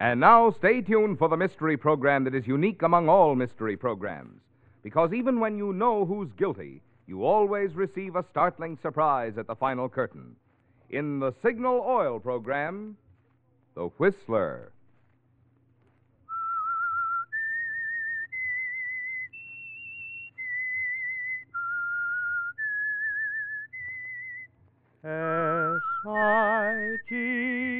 And now, stay tuned for the mystery program that is unique among all mystery programs. Because even when you know who's guilty, you always receive a startling surprise at the final curtain. In the Signal Oil program, The Whistler. S I G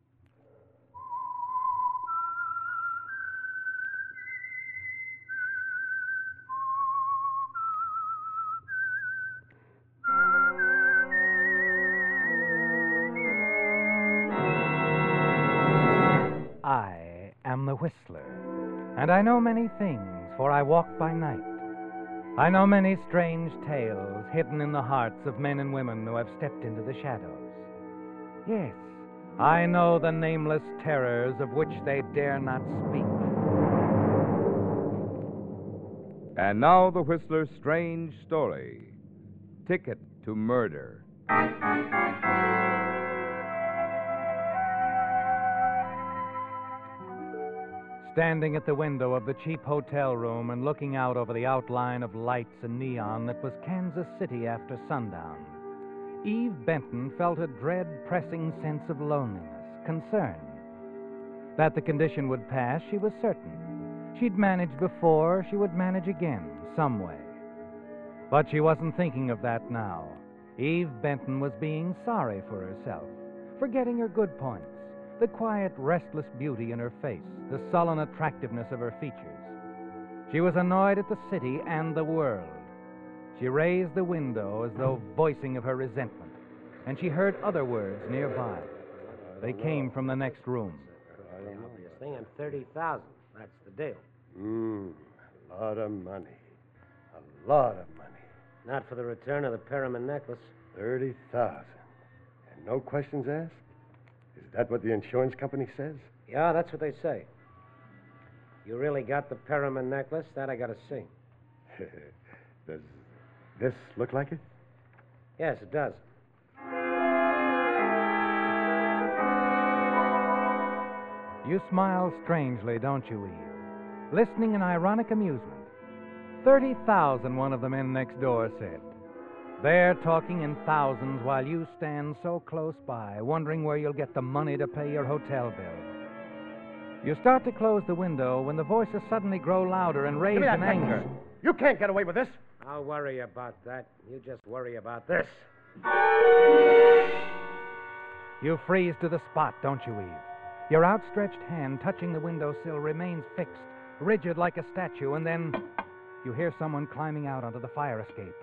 Am the Whistler, and I know many things, for I walk by night. I know many strange tales hidden in the hearts of men and women who have stepped into the shadows. Yes, I know the nameless terrors of which they dare not speak. And now the Whistler's strange story Ticket to Murder. Standing at the window of the cheap hotel room and looking out over the outline of lights and neon that was Kansas City after sundown, Eve Benton felt a dread, pressing sense of loneliness, concern. That the condition would pass, she was certain. She'd managed before, she would manage again, some way. But she wasn't thinking of that now. Eve Benton was being sorry for herself, forgetting her good points the quiet, restless beauty in her face, the sullen attractiveness of her features. She was annoyed at the city and the world. She raised the window as though voicing of her resentment, and she heard other words nearby. They came from the next room. The obvious thing, and 30000 That's the deal. Mmm, a lot of money. A lot of money. Not for the return of the Perriman necklace. 30000 And no questions asked? Is that what the insurance company says? Yeah, that's what they say. You really got the Perriman necklace? That I gotta see. Does this look like it? Yes, it does. You smile strangely, don't you, Eve? Listening in ironic amusement. Thirty thousand, one of the men next door said. They're talking in thousands while you stand so close by, wondering where you'll get the money to pay your hotel bill. You start to close the window when the voices suddenly grow louder and raised Give that in anger. necklace. You can't get away with this. I'll worry about that. You just worry about this. You freeze to the spot, don't you, Eve? Your outstretched hand touching the windowsill remains fixed, rigid like a statue, and then you hear someone climbing out onto the fire escape.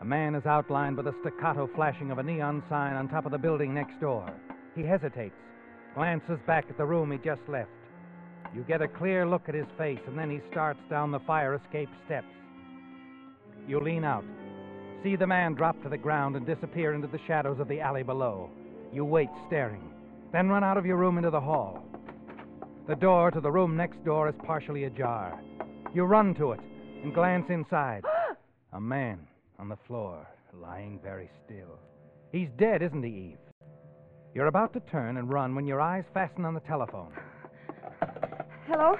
A man is outlined by the staccato flashing of a neon sign on top of the building next door. He hesitates, glances back at the room he just left. You get a clear look at his face, and then he starts down the fire escape steps. You lean out, see the man drop to the ground and disappear into the shadows of the alley below. You wait, staring, then run out of your room into the hall. The door to the room next door is partially ajar. You run to it and glance inside. A man on the floor, lying very still. He's dead, isn't he, Eve? You're about to turn and run when your eyes fasten on the telephone. Hello?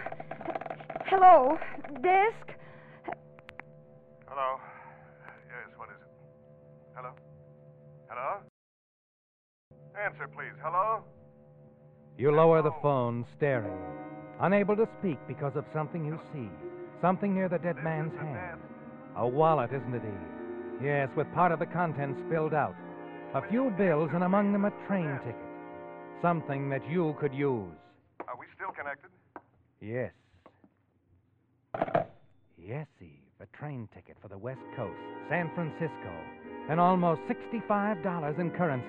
Hello? Desk? Hello. Yes, what is it? Hello? Hello? Answer, please. Hello? You lower the phone, staring, unable to speak because of something you see, something near the dead man's hand. A wallet, isn't it, Eve? Yes, with part of the contents spilled out. A few bills, and among them a train ticket. Something that you could use. Are we still connected? Yes. Yes, Eve. A train ticket for the West Coast, San Francisco, and almost $65 in currency.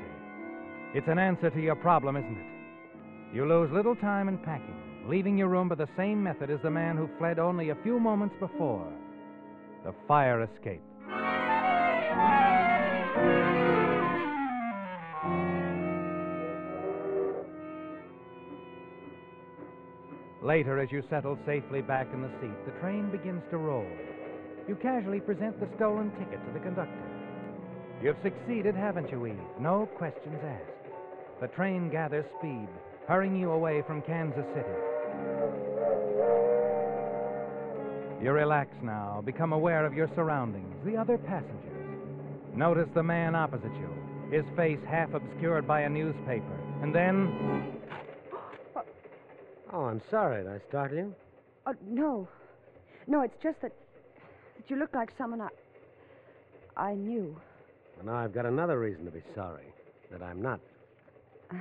It's an answer to your problem, isn't it? You lose little time in packing, leaving your room by the same method as the man who fled only a few moments before the fire escape. Later, as you settle safely back in the seat, the train begins to roll. You casually present the stolen ticket to the conductor. You've succeeded, haven't you, Eve? No questions asked. The train gathers speed, hurrying you away from Kansas City. You relax now, become aware of your surroundings, the other passengers. Notice the man opposite you, his face half obscured by a newspaper. And then. Oh, I'm sorry. Did I startle you? Oh, no. No, it's just that, that you look like someone I. I knew. Well, now I've got another reason to be sorry that I'm not.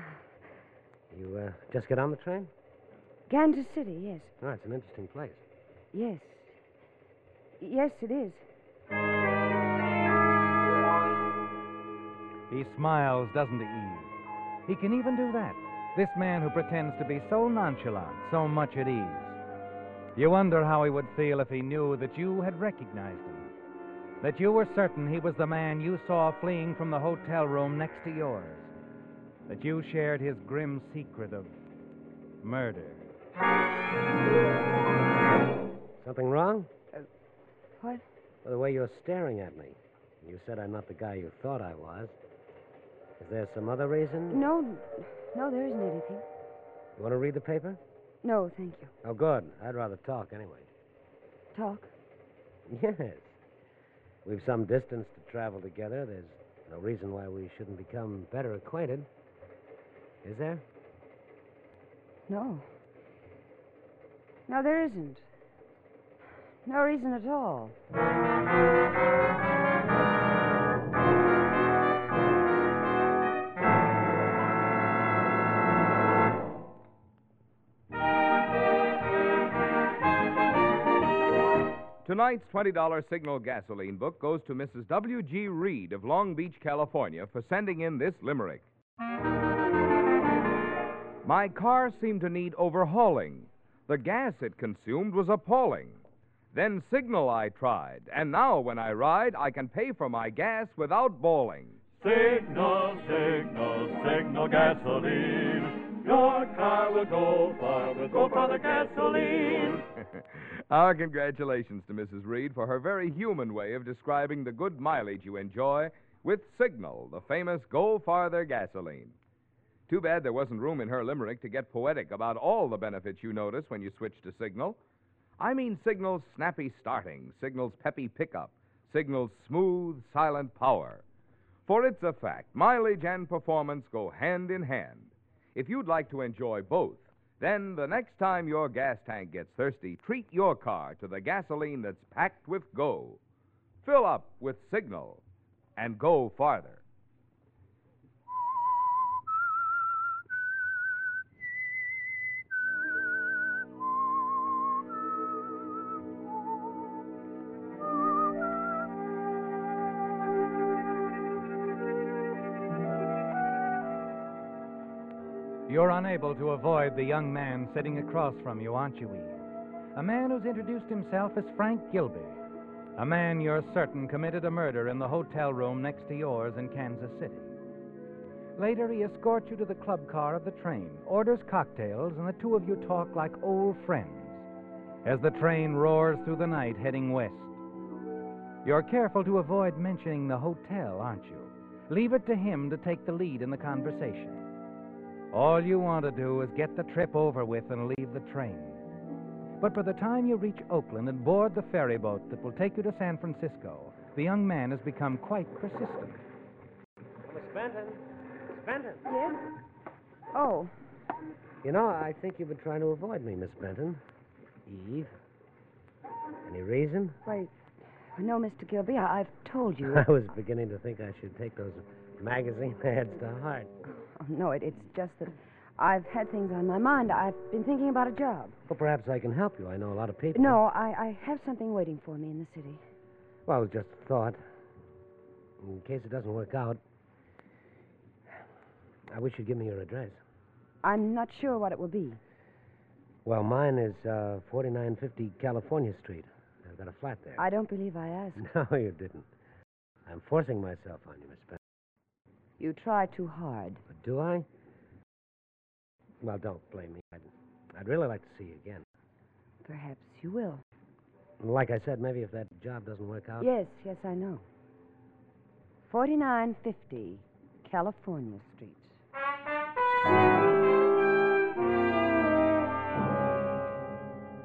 You uh, just get on the train? Kansas City, yes. Oh, it's an interesting place. Yes. Yes, it is. He smiles, doesn't he, Eve? He can even do that. This man who pretends to be so nonchalant, so much at ease. You wonder how he would feel if he knew that you had recognized him. That you were certain he was the man you saw fleeing from the hotel room next to yours. That you shared his grim secret of murder. Something wrong? Uh, what? Well, the way you're staring at me. You said I'm not the guy you thought I was. Is there some other reason? No, no, there isn't anything. You want to read the paper? No, thank you. Oh, good. I'd rather talk anyway. Talk. Yes. We've some distance to travel together. There's no reason why we shouldn't become better acquainted. Is there? No. No, there isn't. No reason at all. Tonight's $20 Signal gasoline book goes to Mrs. W.G. Reed of Long Beach, California, for sending in this limerick. My car seemed to need overhauling. The gas it consumed was appalling. Then Signal I tried, and now when I ride, I can pay for my gas without bawling. Signal, signal, signal gasoline. Your car will go far, will go for the gasoline. Our congratulations to Mrs. Reed for her very human way of describing the good mileage you enjoy with Signal, the famous Go Farther gasoline. Too bad there wasn't room in her limerick to get poetic about all the benefits you notice when you switch to Signal. I mean Signal's snappy starting, Signal's peppy pickup, Signal's smooth, silent power. For it's a fact, mileage and performance go hand in hand. If you'd like to enjoy both, then the next time your gas tank gets thirsty, treat your car to the gasoline that's packed with go. Fill up with Signal and go farther. You're unable to avoid the young man sitting across from you, aren't you, Eve? A man who's introduced himself as Frank Gilby. A man you're certain committed a murder in the hotel room next to yours in Kansas City. Later, he escorts you to the club car of the train, orders cocktails, and the two of you talk like old friends as the train roars through the night heading west. You're careful to avoid mentioning the hotel, aren't you? Leave it to him to take the lead in the conversation. All you want to do is get the trip over with and leave the train. But by the time you reach Oakland and board the ferry boat that will take you to San Francisco, the young man has become quite persistent. Miss Benton. Miss Benton. Yes? Oh, You know, I think you've been trying to avoid me, Miss Benton. Eve. Any reason? why, no, Mr. Gilby, I, I've told you. I was beginning to think I should take those magazine ads to heart. Oh, no, it, it's just that I've had things on my mind. I've been thinking about a job. Well, perhaps I can help you. I know a lot of people. No, I, I have something waiting for me in the city. Well, it was just a thought. In case it doesn't work out, I wish you'd give me your address. I'm not sure what it will be. Well, mine is uh, 4950 California Street. I've got a flat there. I don't believe I asked. No, you didn't. I'm forcing myself on you, Miss Benton. You try too hard. But do I? Well, don't blame me. I'd, I'd really like to see you again. Perhaps you will. Like I said, maybe if that job doesn't work out. Yes, yes, I know. 4950 California Street.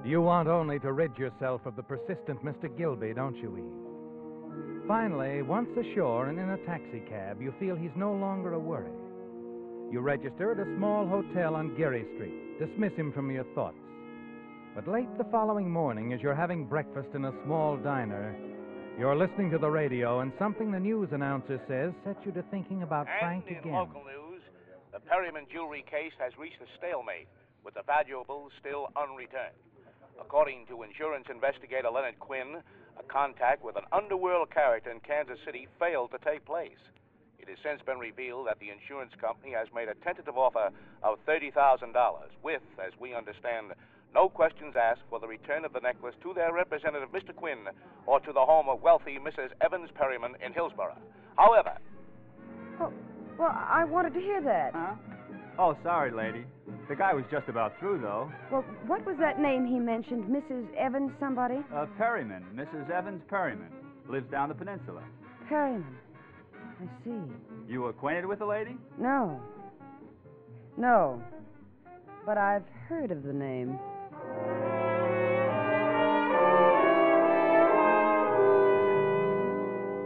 You want only to rid yourself of the persistent Mr. Gilby, don't you, Eve? Finally, once ashore and in a taxicab, you feel he's no longer a worry. You register at a small hotel on Geary Street, dismiss him from your thoughts. But late the following morning, as you're having breakfast in a small diner, you're listening to the radio, and something the news announcer says sets you to thinking about Frank and in again. local news, the Perryman jewelry case has reached a stalemate, with the valuables still unreturned. According to insurance investigator Leonard Quinn, a contact with an underworld character in Kansas City failed to take place. It has since been revealed that the insurance company has made a tentative offer of $30,000, with, as we understand, no questions asked for the return of the necklace to their representative, Mr. Quinn, or to the home of wealthy Mrs. Evans Perryman in Hillsborough. However, Oh, well, I wanted to hear that. Huh? Oh, sorry, lady. The guy was just about through, though. Well, what was that name he mentioned? Mrs. Evans somebody? Uh, Perryman, Mrs. Evans Perryman. Lives down the peninsula. Perryman. I see. You acquainted with the lady? No. No. But I've heard of the name.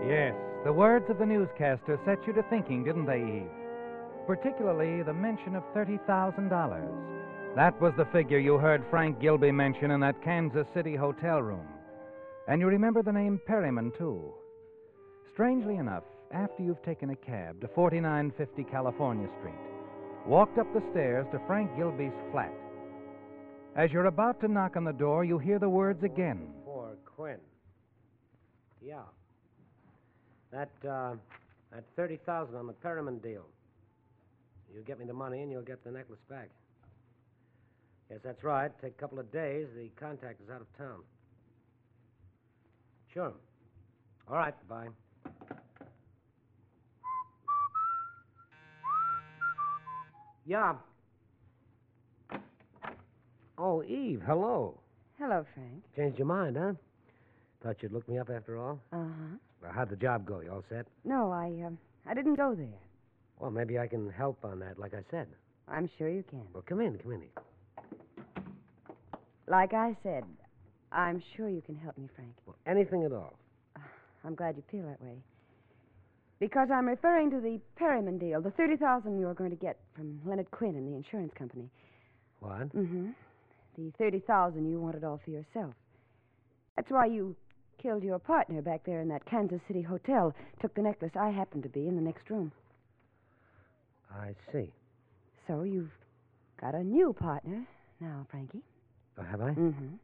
Yes, the words of the newscaster set you to thinking, didn't they, Eve? Particularly the mention of $30,000. That was the figure you heard Frank Gilby mention in that Kansas City hotel room. And you remember the name Perryman, too. Strangely enough, after you've taken a cab to 4950 California Street, walked up the stairs to Frank Gilby's flat, as you're about to knock on the door, you hear the words again. For Quinn. Yeah. That, uh, that 30000 on the Perriman deal. You get me the money and you'll get the necklace back. Yes, that's right. Take a couple of days. The contact is out of town. Sure. All right, bye. Yeah. Oh, Eve, hello. Hello, Frank. Changed your mind, huh? Thought you'd look me up after all. Uh huh. Well, how'd the job go? You all set? No, I, um, I didn't go there. Well, maybe I can help on that, like I said. I'm sure you can. Well, come in, come in. Like I said, I'm sure you can help me, Frank. Well, anything at all. I'm glad you feel that way. Because I'm referring to the Perryman deal, the 30000 you're going to get from Leonard Quinn and the insurance company. What? Mm-hmm. The 30000 you wanted all for yourself. That's why you killed your partner back there in that Kansas City hotel, took the necklace I happened to be in the next room. I see. So you've got a new partner now, Frankie. Oh, have I? Mm-hmm.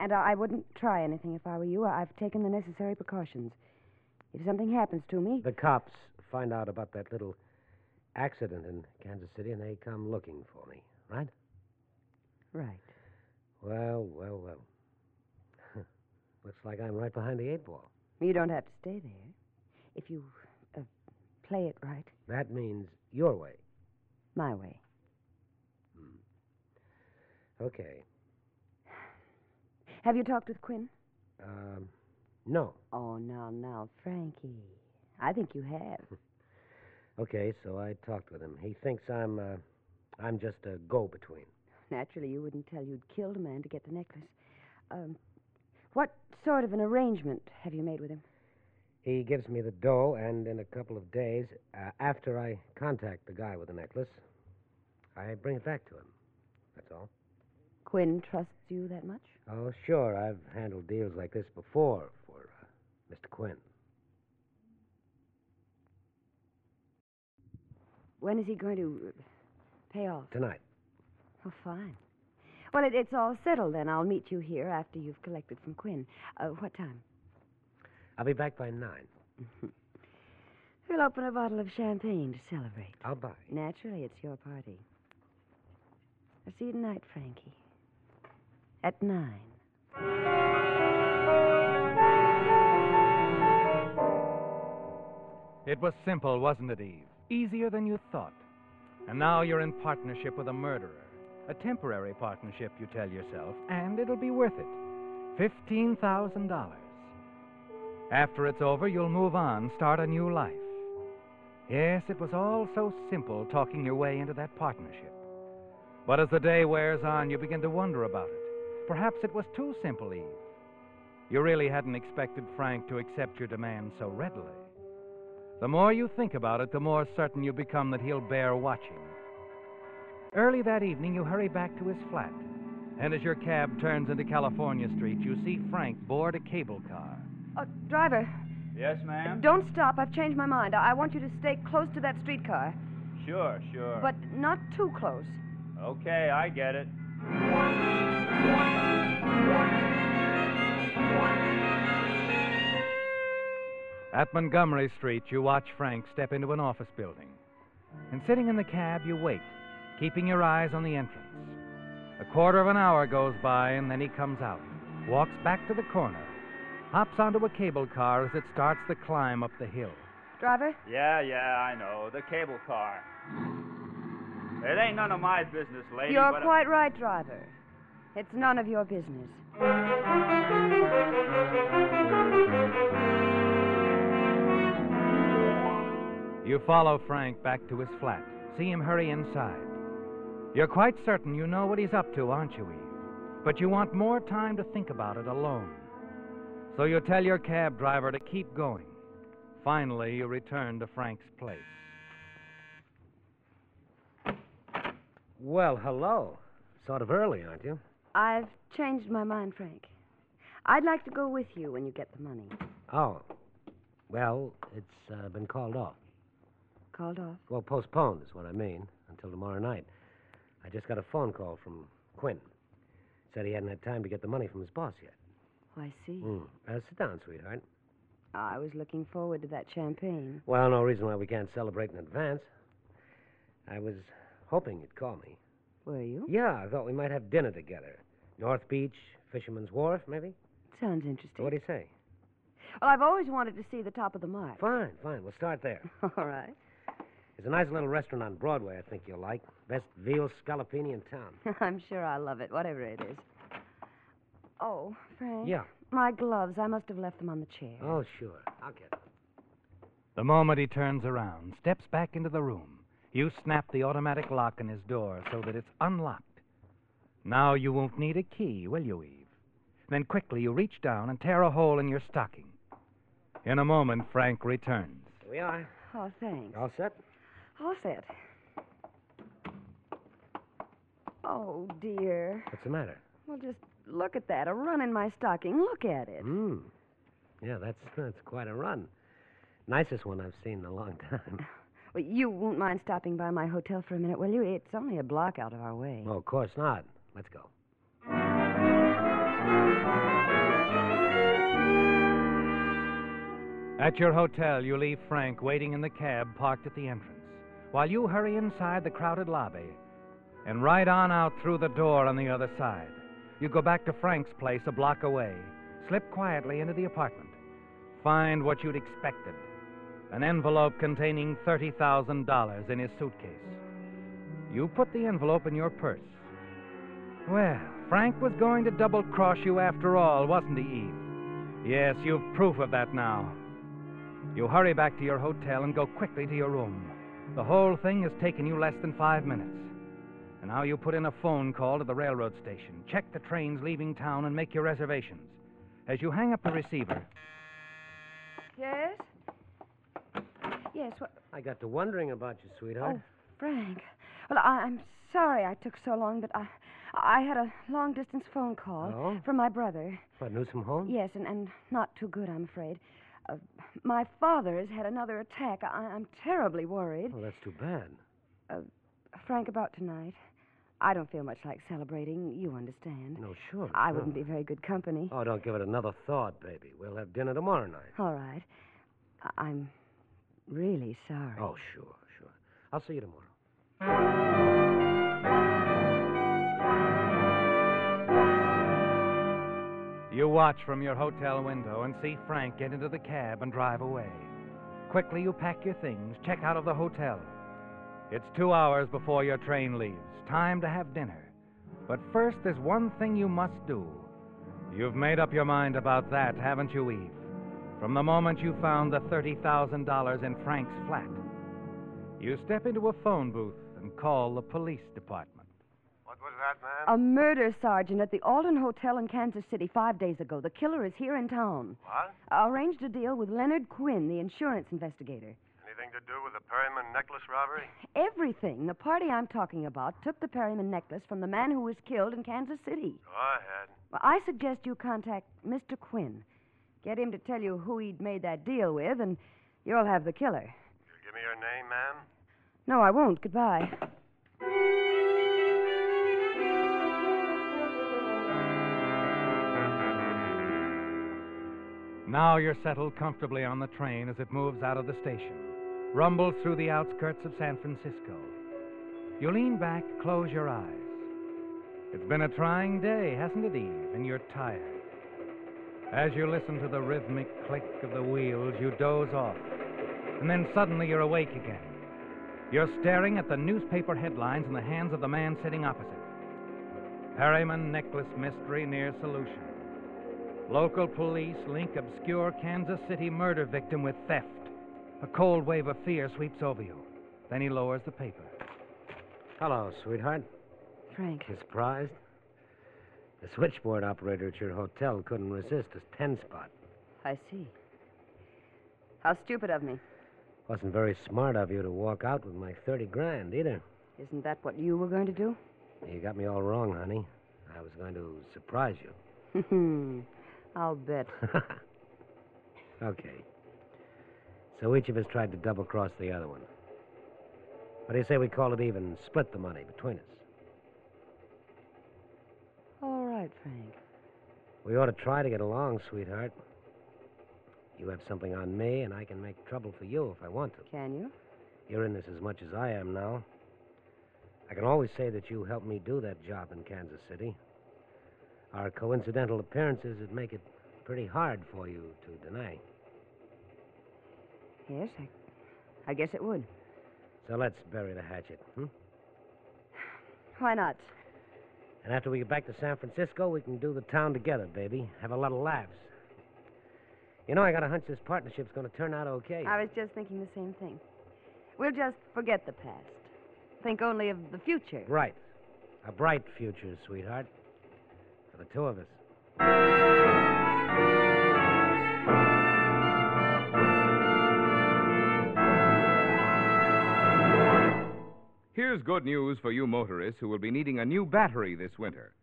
And I I wouldn't try anything if I were you. I've taken the necessary precautions. If something happens to me, The cops find out about that little accident in Kansas City and they come looking for me, right? right. Well, well, well. Looks like I'm right behind the eight ball. You don't have to stay there. If you uh, play it right, That means your way. My way. Okay. Have you talked with Quinn? Um, no. Oh, now, now, Frankie. I think you have. Okay, so I talked with him. He thinks I'm, uh, I'm just a go-between. Naturally, you wouldn't tell you'd killed a man to get the necklace. Um, what sort of an arrangement have you made with him? He gives me the dough, and in a couple of days, uh, after I contact the guy with the necklace, I bring it back to him. That's all. Quinn trusts you that much? Oh, sure. I've handled deals like this before for uh, Mr. Quinn. When is he going to uh, pay off? Tonight. Oh, fine. Well, it, it's all settled then. I'll meet you here after you've collected from Quinn. Uh, what time? I'll be back by nine. We'll open a bottle of champagne to celebrate. I'll buy. Naturally, it's your party. I'll see you tonight, Frankie. At nine. It was simple, wasn't it, Eve? Easier than you thought. And now you're in partnership with a murderer. A temporary partnership, you tell yourself, and it'll be worth it. $15,000. After it's over, you'll move on, start a new life. Yes, it was all so simple talking your way into that partnership. But as the day wears on, you begin to wonder about it. Perhaps it was too simple, Eve. You really hadn't expected Frank to accept your demand so readily. The more you think about it, the more certain you become that he'll bear watching. Early that evening, you hurry back to his flat. And as your cab turns into California Street, you see Frank board a cable car. Oh, driver, Yes, ma'am? don't stop. I've changed my mind. I I want you to stay close to that streetcar, Sure, sure. but not too close. Okay, I get it. At Montgomery Street, you watch Frank step into an office building. And sitting in the cab, you wait, keeping your eyes on the entrance. A quarter of an hour goes by, and then he comes out, walks back to the corner, hops onto a cable car as it starts the climb up the hill. Driver, Yeah, yeah, I know. The cable car. It ain't none of my business, lady. you're but quite right, driver. It's none of your business. You follow Frank back to his flat, see him hurry inside. You're quite certain you know what he's up to, aren't you, Eve? But you want more time to think about it alone. So you tell your cab driver to keep going. Finally, you return to Frank's place. Well, hello. Sort of early, aren't you? I've changed my mind, Frank. I'd like to go with you when you get the money. Oh. Well, it's uh, been called off. Called off. Well, postponed is what I mean, until tomorrow night. I just got a phone call from Quinn. Said he hadn't had time to get the money from his boss yet. Oh, I see. Mm. Uh, sit down, sweetheart. I was looking forward to that champagne. Well, no reason why we can't celebrate in advance. I was hoping you'd call me. Were you? Yeah, I thought we might have dinner together. North Beach, Fisherman's Wharf, maybe? Sounds interesting. What do you say? Well, I've always wanted to see the top of the mark. Fine, fine. We'll start there. All right. There's a nice little restaurant on Broadway I think you'll like. Best veal scallopini in town. I'm sure I'll love it, whatever it is. Oh, Frank. Yeah. My gloves. I must have left them on the chair. Oh, sure. I'll get them. The moment he turns around, steps back into the room, you snap the automatic lock on his door so that it's unlocked. Now you won't need a key, will you, Eve? Then quickly you reach down and tear a hole in your stocking. In a moment, Frank returns. Here we are. Oh, thanks. All set? All set. Oh, dear. What's the matter? Well, just look at that. A run in my stocking. Look at it. Hmm. Yeah, that's that's quite a run. Nicest one I've seen in a long time. Well, you won't mind stopping by my hotel for a minute, will you? It's only a block out of our way. Oh, of course not. Let's go. At your hotel, you leave Frank waiting in the cab parked at the entrance, while you hurry inside the crowded lobby and right on out through the door on the other side. You go back to Frank's place a block away, slip quietly into the apartment, find what you'd expected an envelope containing $30,000 in his suitcase. You put the envelope in your purse. Well, Frank was going to double cross you after all, wasn't he, Eve? Yes, you've proof of that now. You hurry back to your hotel and go quickly to your room. The whole thing has taken you less than five minutes. And now you put in a phone call to the railroad station, check the trains leaving town, and make your reservations. As you hang up the receiver, Yes? Yes, what? I got to wondering about you, sweetheart. Oh, Frank. Well, I, I'm sorry I took so long, but I, I had a long distance phone call Oh? from my brother. What, Newsom home? Yes, and, and not too good, I'm afraid. Uh, my father has had another attack. I, I'm terribly worried. Oh, that's too bad. Frank, about tonight. I don't feel much like celebrating. You understand. No, sure. I sure. wouldn't be very good company. Oh, don't give it another thought, baby. We'll have dinner tomorrow night. All right. I- I'm really sorry. Oh, sure, sure. I'll see you tomorrow. You watch from your hotel window and see Frank get into the cab and drive away. Quickly, you pack your things, check out of the hotel. It's two hours before your train leaves. Time to have dinner. But first, there's one thing you must do. You've made up your mind about that, haven't you, Eve? From the moment you found the $30,000 in Frank's flat. You step into a phone booth and call the police department. What was that, man? A murder sergeant at the Alden Hotel in Kansas City five days ago. The killer is here in town. What? I arranged a deal with Leonard Quinn, the insurance investigator. Anything to do with the Perryman necklace robbery? Everything. The party I'm talking about took the Perryman necklace from the man who was killed in Kansas City. Go ahead. Well, I suggest you contact Mr. Quinn. Get him to tell you who he'd made that deal with, and you'll have the killer. You give me your name, ma'am? No, I won't. Goodbye. Now you're settled comfortably on the train as it moves out of the station, rumbles through the outskirts of San Francisco. You lean back, close your eyes. It's been a trying day, hasn't it, Eve? And you're tired. As you listen to the rhythmic click of the wheels, you doze off. And then suddenly you're awake again. You're staring at the newspaper headlines in the hands of the man sitting opposite. Perryman necklace mystery near solution. Local police link obscure Kansas City murder victim with theft. A cold wave of fear sweeps over you. Then he lowers the paper. Hello, sweetheart. Frank. You surprised? The switchboard operator at your hotel couldn't resist a 10 spot. I see. How stupid of me. Wasn't very smart of you to walk out with my 30 grand either. Isn't that what you were going to do? You got me all wrong, honey. I was going to surprise you. Hmm. I'll bet. okay. So each of us tried to double cross the other one. What do you say we call it even and split the money between us? All right, Frank. We ought to try to get along, sweetheart. You have something on me, and I can make trouble for you if I want to. Can you? You're in this as much as I am now. I can always say that you helped me do that job in Kansas City. Our coincidental appearances would make it pretty hard for you to deny. Yes, I, I guess it would. So let's bury the hatchet, hmm? Why not? And after we get back to San Francisco, we can do the town together, baby. Have a lot of laughs. You know, I got a hunch this partnership's going to turn out okay. I was just thinking the same thing. We'll just forget the past. Think only of the future. Right. A bright future, sweetheart. For the two of us. Here's good news for you motorists who will be needing a new battery this winter.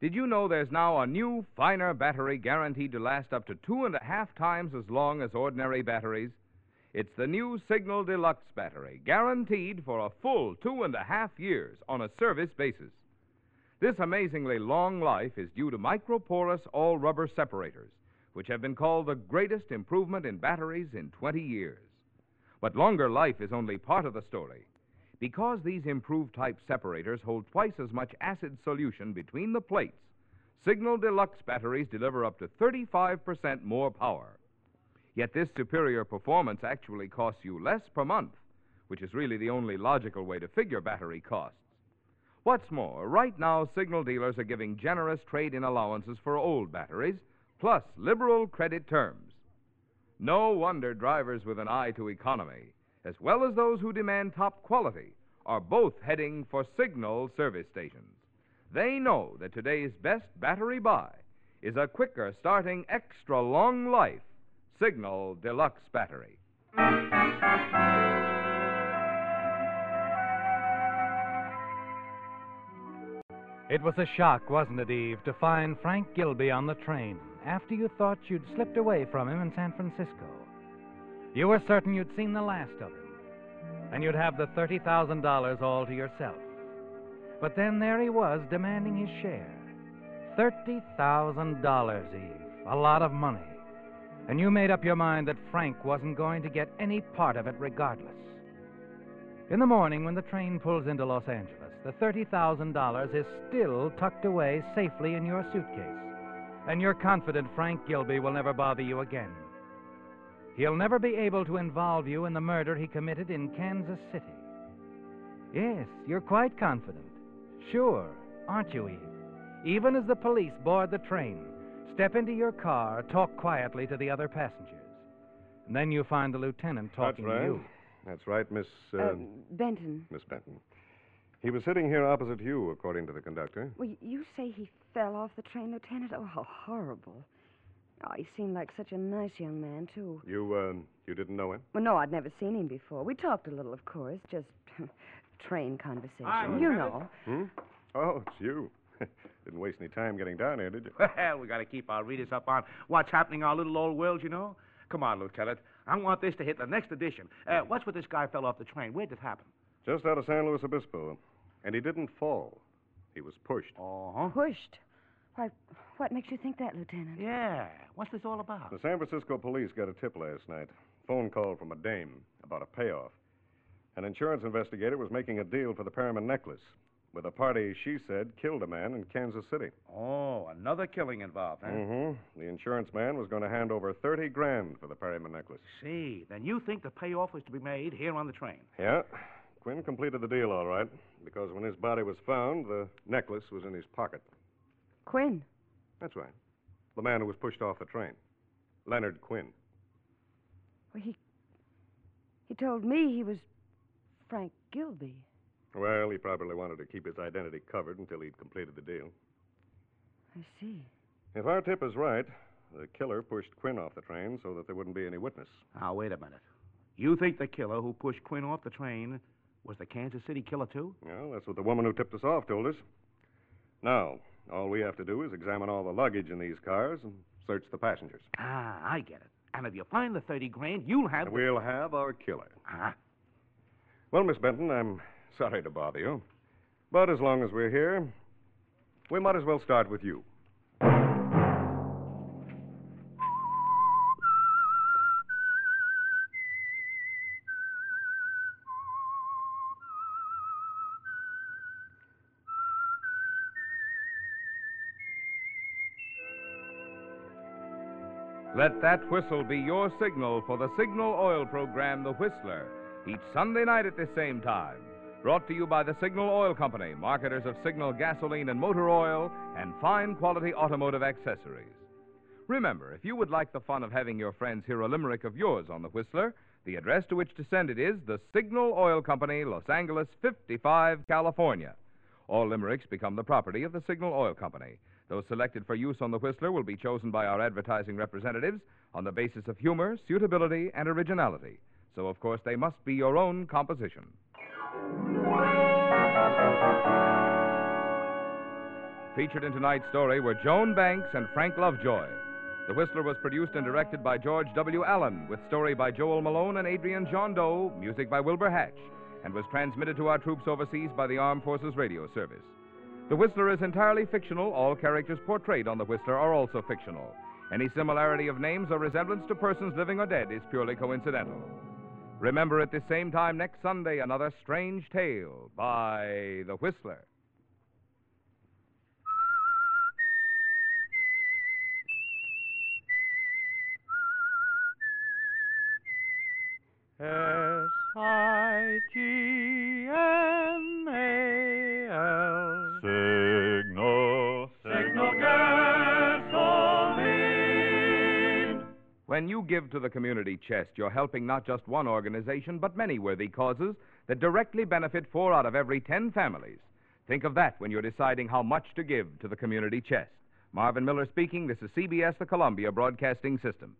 Did you know there's now a new, finer battery guaranteed to last up to two and a half times as long as ordinary batteries? It's the new Signal Deluxe battery, guaranteed for a full two and a half years on a service basis. This amazingly long life is due to microporous all rubber separators, which have been called the greatest improvement in batteries in 20 years. But longer life is only part of the story. Because these improved type separators hold twice as much acid solution between the plates, Signal Deluxe batteries deliver up to 35% more power. Yet this superior performance actually costs you less per month, which is really the only logical way to figure battery costs. What's more, right now Signal dealers are giving generous trade in allowances for old batteries, plus liberal credit terms. No wonder drivers with an eye to economy, as well as those who demand top quality, are both heading for Signal service stations. They know that today's best battery buy is a quicker starting extra long life Signal Deluxe Battery. It was a shock, wasn't it, Eve, to find Frank Gilby on the train after you thought you'd slipped away from him in San Francisco. You were certain you'd seen the last of him, and you'd have the $30,000 all to yourself. But then there he was demanding his share. $30,000, Eve. A lot of money. And you made up your mind that Frank wasn't going to get any part of it regardless. In the morning, when the train pulls into Los Angeles, the $30,000 is still tucked away safely in your suitcase. And you're confident Frank Gilby will never bother you again. He'll never be able to involve you in the murder he committed in Kansas City. Yes, you're quite confident. Sure, aren't you, Eve? Even as the police board the train, step into your car, talk quietly to the other passengers. And then you find the lieutenant talking That's right. to you. That's right, Miss. Uh, Uh, Benton. Miss Benton. He was sitting here opposite you, according to the conductor. Well, you say he fell off the train, Lieutenant? Oh, how horrible. Oh, he seemed like such a nice young man, too. You, uh, you didn't know him? Well, no, I'd never seen him before. We talked a little, of course, just train conversation. Hi, you know. Hmm? Oh, it's you. didn't waste any time getting down here, did you? Well, we got to keep our readers up on what's happening in our little old world, you know. Come on, Lieutenant. I want this to hit the next edition. Uh, what's with this guy fell off the train? Where'd it happen? Just out of San Luis Obispo. And he didn't fall. He was pushed. Uh-huh. Pushed. Why, what makes you think that, Lieutenant? Yeah. What's this all about? The San Francisco police got a tip last night. Phone call from a dame about a payoff. An insurance investigator was making a deal for the Perriman necklace with a party she said killed a man in Kansas City. Oh, another killing involved, huh? Mm-hmm. The insurance man was going to hand over 30 grand for the Perryman necklace. See, then you think the payoff was to be made here on the train. Yeah. Quinn completed the deal all right, because when his body was found, the necklace was in his pocket. Quinn. That's right. The man who was pushed off the train. Leonard Quinn. Well, he. He told me he was Frank Gilby. Well, he probably wanted to keep his identity covered until he'd completed the deal. I see. If our tip is right, the killer pushed Quinn off the train so that there wouldn't be any witness. Now, wait a minute. You think the killer who pushed Quinn off the train was the Kansas City killer, too? Well, that's what the woman who tipped us off told us. Now, all we have to do is examine all the luggage in these cars and search the passengers. Ah, I get it. And if you find the 30 grand, you'll have. And we'll have our killer. Huh? Well, Miss Benton, I'm sorry to bother you. But as long as we're here, we might as well start with you. Let that whistle be your signal for the Signal Oil program, The Whistler, each Sunday night at the same time. Brought to you by the Signal Oil Company, marketers of Signal gasoline and motor oil and fine quality automotive accessories. Remember, if you would like the fun of having your friends hear a limerick of yours on The Whistler, the address to which to send it is the Signal Oil Company, Los Angeles 55, California. All limericks become the property of the Signal Oil Company. Those selected for use on the Whistler will be chosen by our advertising representatives on the basis of humor, suitability, and originality. So, of course, they must be your own composition. Featured in tonight's story were Joan Banks and Frank Lovejoy. The Whistler was produced and directed by George W. Allen, with story by Joel Malone and Adrian Gendot, music by Wilbur Hatch, and was transmitted to our troops overseas by the Armed Forces Radio Service. The Whistler is entirely fictional. All characters portrayed on The Whistler are also fictional. Any similarity of names or resemblance to persons living or dead is purely coincidental. Remember at the same time next Sunday another strange tale by The Whistler. Give to the community chest, you're helping not just one organization, but many worthy causes that directly benefit four out of every ten families. Think of that when you're deciding how much to give to the community chest. Marvin Miller speaking. This is CBS, the Columbia Broadcasting System.